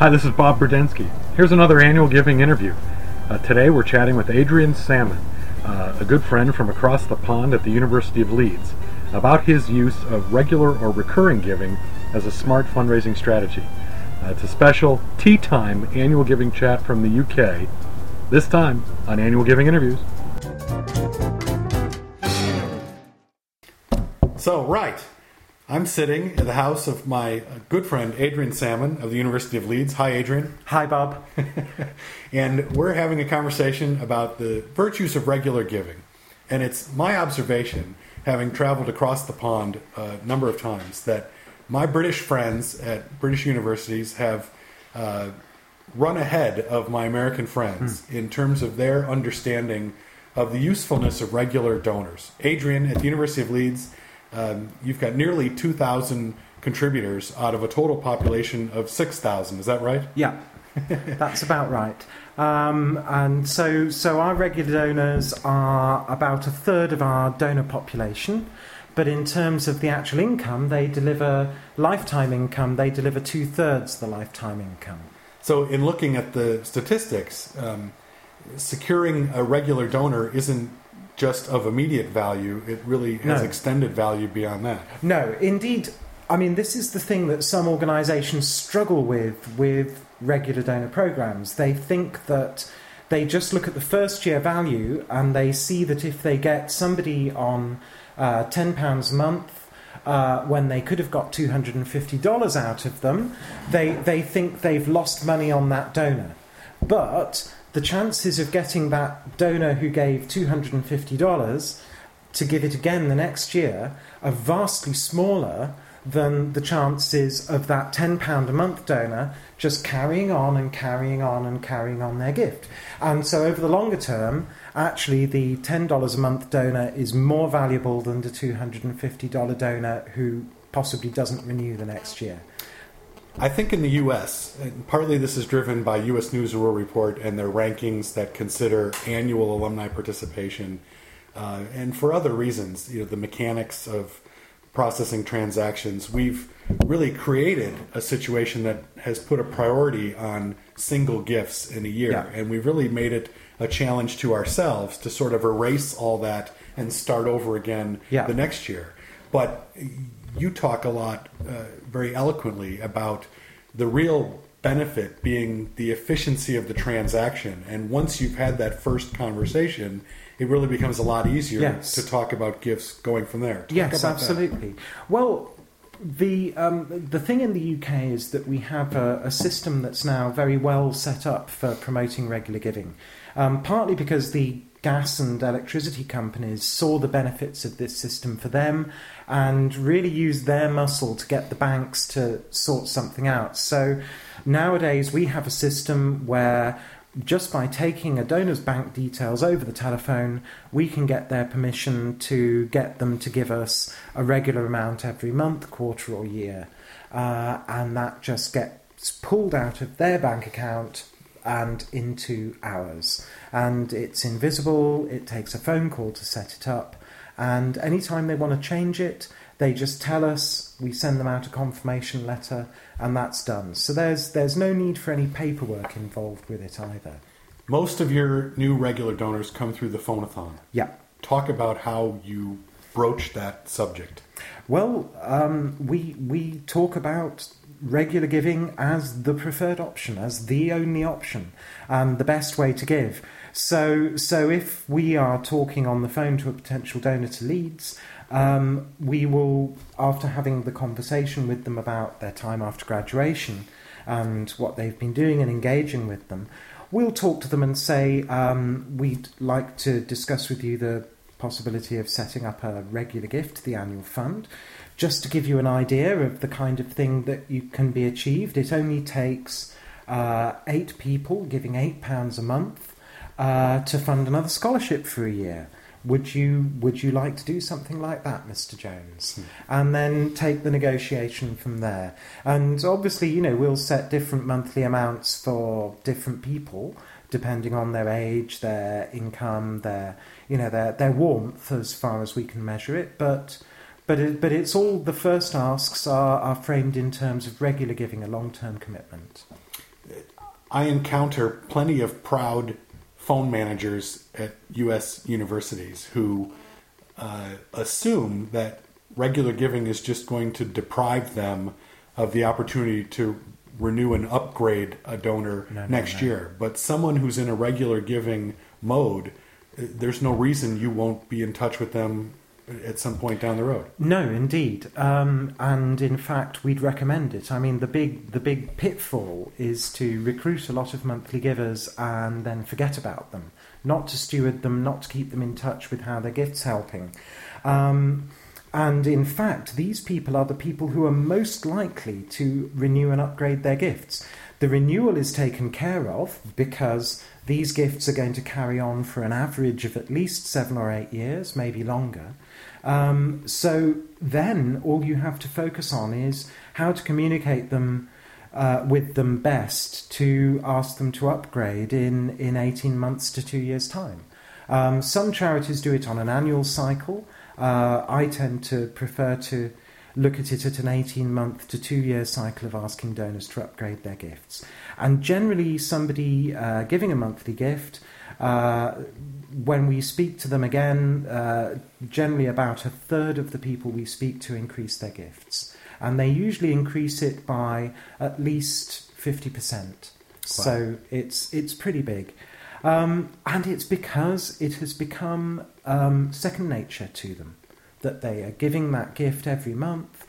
Hi, this is Bob Burdenski. Here's another annual giving interview. Uh, today we're chatting with Adrian Salmon, uh, a good friend from across the pond at the University of Leeds, about his use of regular or recurring giving as a smart fundraising strategy. Uh, it's a special tea time annual giving chat from the UK, this time on Annual Giving Interviews. So, right. I'm sitting at the house of my good friend Adrian Salmon of the University of Leeds. Hi, Adrian. Hi, Bob. and we're having a conversation about the virtues of regular giving. And it's my observation, having traveled across the pond a number of times, that my British friends at British universities have uh, run ahead of my American friends hmm. in terms of their understanding of the usefulness of regular donors. Adrian at the University of Leeds um, you've got nearly 2,000 contributors out of a total population of 6,000. Is that right? Yeah, that's about right. Um, and so, so our regular donors are about a third of our donor population. But in terms of the actual income, they deliver lifetime income, they deliver two thirds the lifetime income. So, in looking at the statistics, um, securing a regular donor isn't just of immediate value. It really has no. extended value beyond that. No, indeed. I mean, this is the thing that some organisations struggle with with regular donor programs. They think that they just look at the first year value and they see that if they get somebody on uh, £10 a month uh, when they could have got $250 out of them, they, they think they've lost money on that donor. But the chances of getting that donor who gave $250 to give it again the next year are vastly smaller than the chances of that £10 a month donor just carrying on and carrying on and carrying on their gift. And so, over the longer term, actually, the $10 a month donor is more valuable than the $250 donor who possibly doesn't renew the next year. I think in the U.S., and partly this is driven by U.S. News and World Report and their rankings that consider annual alumni participation, uh, and for other reasons, you know, the mechanics of processing transactions. We've really created a situation that has put a priority on single gifts in a year, yeah. and we've really made it a challenge to ourselves to sort of erase all that and start over again yeah. the next year. But you talk a lot, uh, very eloquently, about the real benefit being the efficiency of the transaction. And once you've had that first conversation, it really becomes a lot easier yes. to talk about gifts going from there. Talk yes, absolutely. That. Well, the um, the thing in the UK is that we have a, a, system that's now very well set up for promoting regular giving. Um, partly because the gas and electricity companies saw the benefits of this system for them and really used their muscle to get the banks to sort something out. So nowadays we have a system where just by taking a donor's bank details over the telephone, we can get their permission to get them to give us a regular amount every month, quarter, or year. Uh, and that just gets pulled out of their bank account and into ours. And it's invisible, it takes a phone call to set it up, and anytime they want to change it, they just tell us, we send them out a confirmation letter, and that's done. So there's, there's no need for any paperwork involved with it either. Most of your new regular donors come through the phonathon. Yeah. Talk about how you broach that subject. Well, um, we we talk about regular giving as the preferred option, as the only option, and the best way to give. So, so if we are talking on the phone to a potential donor to Leeds, um, we will, after having the conversation with them about their time after graduation and what they've been doing and engaging with them, we'll talk to them and say, um, we'd like to discuss with you the possibility of setting up a regular gift, the annual fund. Just to give you an idea of the kind of thing that you can be achieved, it only takes uh, eight people giving eight pounds a month uh, to fund another scholarship for a year. Would you would you like to do something like that, Mr. Jones? Hmm. And then take the negotiation from there. And obviously, you know, we'll set different monthly amounts for different people depending on their age, their income, their you know their their warmth as far as we can measure it. But but it, but it's all the first asks are, are framed in terms of regular giving, a long term commitment. I encounter plenty of proud phone managers at U.S. universities who uh, assume that regular giving is just going to deprive them of the opportunity to renew and upgrade a donor No, no, next no. year. But someone who's in a regular giving mode, uh, there's no reason you won't be in touch with them at some point down the road. No, indeed, um, and in fact, we'd recommend it. I mean, the big the big pitfall is to recruit a lot of monthly givers and then forget about them, not to steward them, not to keep them in touch with how their gifts helping. Um, and in fact, these people are the people who are most likely to renew and upgrade their gifts. The renewal is taken care of because these gifts are going to carry on for an average of at least seven or eight years, maybe longer. Um, so then all you have to focus on is how to communicate them uh, with them best to ask them to upgrade in, in 18 months to two years' time. Um, some charities do it on an annual cycle. Uh, I tend to prefer to look at it at an 18 month to two year cycle of asking donors to upgrade their gifts. And generally, somebody uh, giving a monthly gift, uh, when we speak to them again, uh, generally about a third of the people we speak to increase their gifts. And they usually increase it by at least 50%. So it's, it's pretty big. Um, and it's because it has become um, second nature to them that they are giving that gift every month.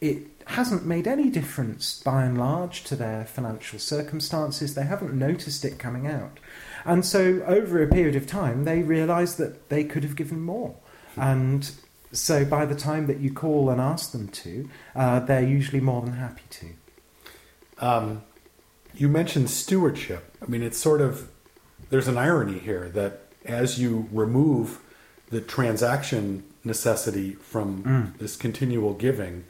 It hasn't made any difference by and large to their financial circumstances. They haven't noticed it coming out. And so, over a period of time, they realise that they could have given more. And so, by the time that you call and ask them to, uh, they're usually more than happy to. Um, you mentioned stewardship. I mean, it's sort of there's an irony here that as you remove the transaction necessity from Mm. this continual giving,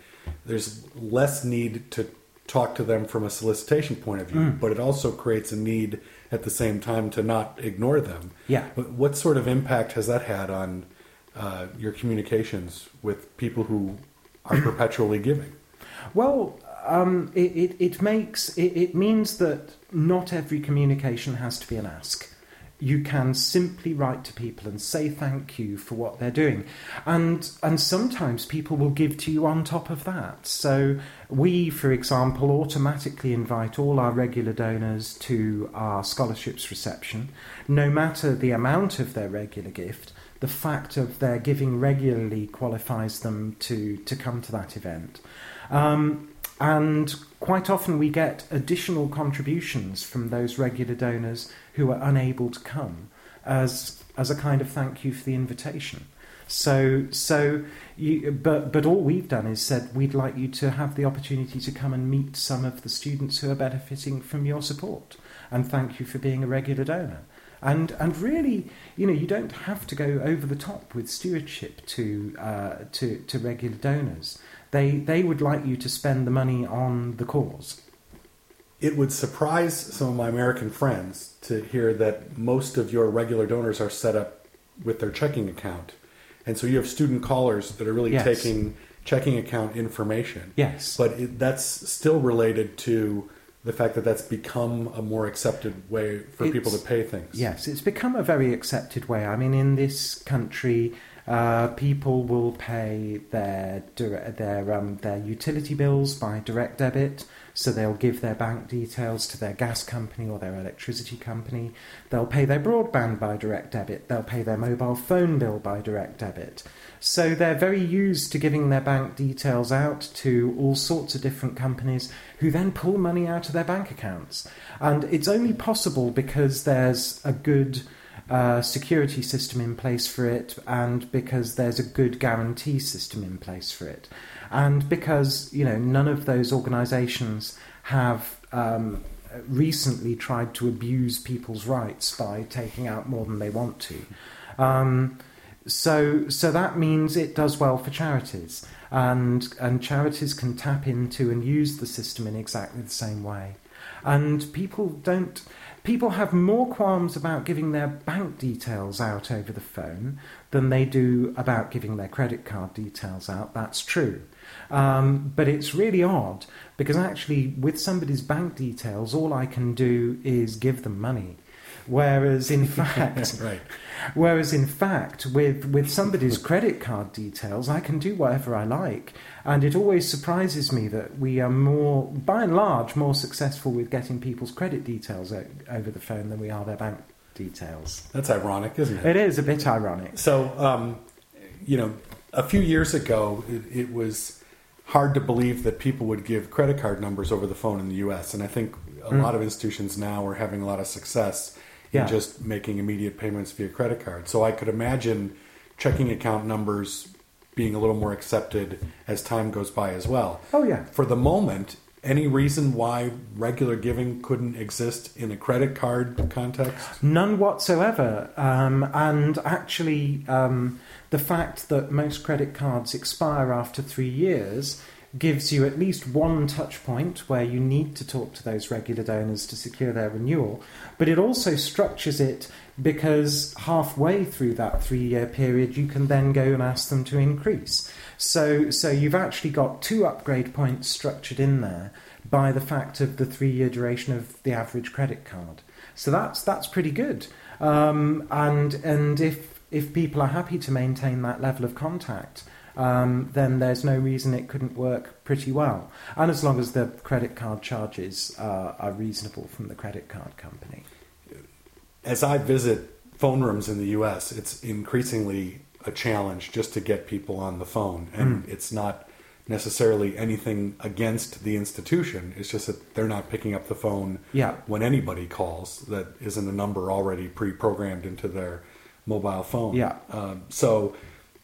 there's less need to talk to them from a solicitation point of view, Mm. but it also creates a need at the same time to not ignore them. Yeah. But what sort of impact has that had on uh, your communications with people who are perpetually giving? Well, um, it, it, it makes it, it means that not every communication has to be an ask. You can simply write to people and say thank you for what they're doing, and and sometimes people will give to you on top of that. So we, for example, automatically invite all our regular donors to our scholarships reception, no matter the amount of their regular gift. The fact of their giving regularly qualifies them to to come to that event. Um, and quite often we get additional contributions from those regular donors who are unable to come as, as a kind of thank you for the invitation. So, so you, but, but all we've done is said we'd like you to have the opportunity to come and meet some of the students who are benefiting from your support. And thank you for being a regular donor. And, and really, you know, you don't have to go over the top with stewardship to, uh, to, to regular donors they they would like you to spend the money on the cause. It would surprise some of my American friends to hear that most of your regular donors are set up with their checking account. And so you have student callers that are really Yes. taking checking account information. Yes. But it, that's still related to the fact that that's become a more accepted way for It's- people to pay things. Yes, it's become a very accepted way. I mean, in this country, uh, people will pay their their um, their utility bills by direct debit. So they'll give their bank details to their gas company or their electricity company. They'll pay their broadband by direct debit. They'll pay their mobile phone bill by direct debit. So they're very used to giving their bank details out to all sorts of different companies who then pull money out of their bank accounts. And it's only possible because there's a good uh, security system in place for it and because there's a good guarantee system in place for it. And because, you know, none of those organizations have um, recently tried to abuse people's rights by taking out more than they want to. Um, so, so that means it does well for charities, and and charities can tap into and use the system in exactly the same way. And people don't People have more qualms about giving their bank details out over the phone than they do about giving their credit card details out. That's true. Um, but it's really odd because actually, with somebody's bank details, all I can do is give them money. Whereas in fact, right. whereas in fact, with with somebody's credit card details, I can do whatever I like, and it always surprises me that we are more, by and large, more successful with getting people's credit details o- over the phone than we are their bank details. That's ironic, isn't it? It is a bit ironic. So, um, you know, a few years ago, it, it was hard to believe that people would give credit card numbers over the phone in the U.S. And I think a Mm. lot of institutions now are having a lot of success Yeah. just making immediate payments via credit card. So I could imagine checking account numbers being a little more accepted as time goes by as well. Oh yeah. For the moment, any reason why regular giving couldn't exist in a credit card context? None whatsoever. Um, and actually, um, the fact that most credit cards expire after three years gives you at least one touch point where you need to talk to those regular donors to secure their renewal. But it also structures it because halfway through that three year period, you can then go and ask them to increase. So, so you've actually got two upgrade points structured in there by the fact of the three year duration of the average credit card. So that's that's pretty good. Um, and and if if people are happy to maintain that level of contact, um, then there's no reason it couldn't work pretty well. And as long as the credit card charges uh, are reasonable from the credit card company. as I visit phone rooms in the U.S., it's increasingly a challenge just to get people on the phone, and it's not necessarily anything against the institution. It's just that they're not picking up the phone Yeah. when anybody calls that isn't a number already pre-programmed into their mobile phone. Yeah. Um, so,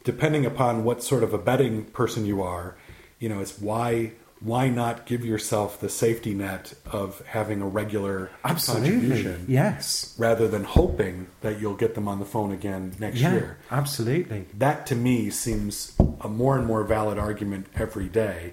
depending upon what sort of a betting person you are, you know, it's why why not give yourself the safety net of having a regular Absolutely. contribution Yes. rather than hoping that you'll get them on the phone again next Yeah. year. Absolutely. That to me seems a more and more valid argument every day,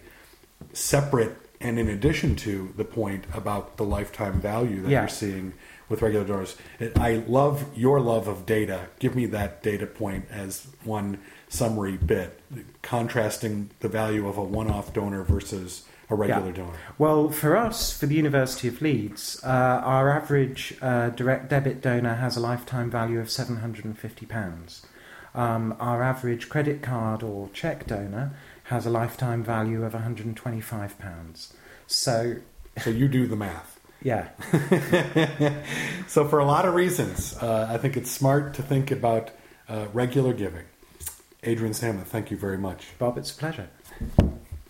separate and in addition to the point about the lifetime value that Yeah. you're seeing with regular donors. I love your love of data. Give me that data point as one summary bit, contrasting the value of a one off donor versus a regular Yeah. donor. Well, for us, for the University of Leeds, uh, our average uh, direct debit donor has a lifetime value of £750. Um, our average credit card or cheque donor has a lifetime value of £125. So, So you do the math. yeah, So, for a lot of reasons, uh, I think it's smart to think about uh, regular giving. Adrian Salmon, thank you very much. Bob, it's a pleasure.